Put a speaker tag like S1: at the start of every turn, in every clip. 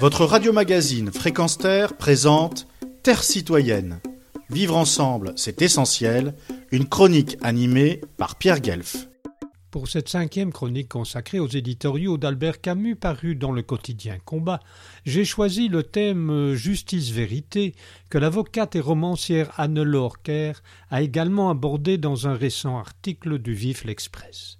S1: Votre radio-magazine Fréquence Terre présente Terre citoyenne. Vivre ensemble, c'est essentiel. Une chronique animée par Pierre Guelf.
S2: Pour cette cinquième chronique consacrée aux éditoriaux d'Albert Camus parus dans le quotidien Combat, j'ai choisi le thème Justice-Vérité que l'avocate et romancière Anne-Laure a également abordé dans un récent article du Vif l'Express.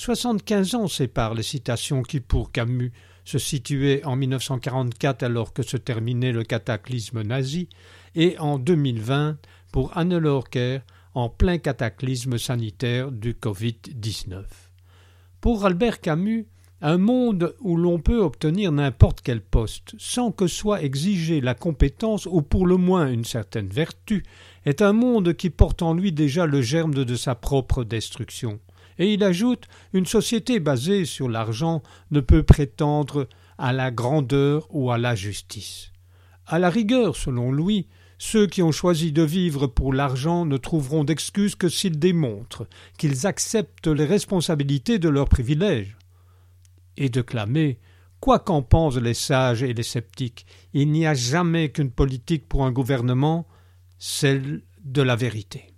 S2: Soixante-quinze ans séparent les citations qui, pour Camus, se situaient en 1944 alors que se terminait le cataclysme nazi, et en 2020 pour Anne-Laure Kerr en plein cataclysme sanitaire du Covid-19. Pour Albert Camus, un monde où l'on peut obtenir n'importe quel poste sans que soit exigée la compétence ou pour le moins une certaine vertu est un monde qui porte en lui déjà le germe de sa propre destruction. Et il ajoute Une société basée sur l'argent ne peut prétendre à la grandeur ou à la justice. À la rigueur, selon lui, ceux qui ont choisi de vivre pour l'argent ne trouveront d'excuses que s'ils démontrent qu'ils acceptent les responsabilités de leurs privilèges. Et de clamer Quoi qu'en pensent les sages et les sceptiques, il n'y a jamais qu'une politique pour un gouvernement, celle de la vérité.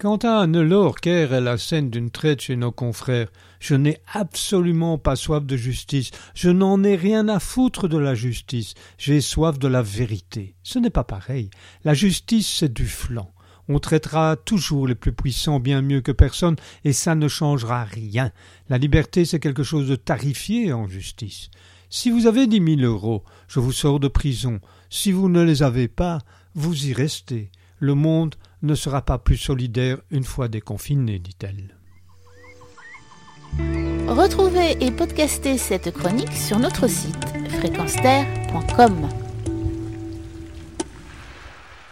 S2: Quant à Anne-Laure Kerr est la scène d'une traite chez nos confrères, je n'ai absolument pas soif de justice, je n'en ai rien à foutre de la justice, j'ai soif de la vérité. Ce n'est pas pareil. La justice, c'est du flanc. On traitera toujours les plus puissants bien mieux que personne, et ça ne changera rien. La liberté, c'est quelque chose de tarifié en justice. Si vous avez dix mille euros, je vous sors de prison. Si vous ne les avez pas, vous y restez. Le monde ne sera pas plus solidaire une fois déconfiné, dit-elle.
S3: Retrouvez et podcastez cette chronique sur notre site fréquenceterre.com.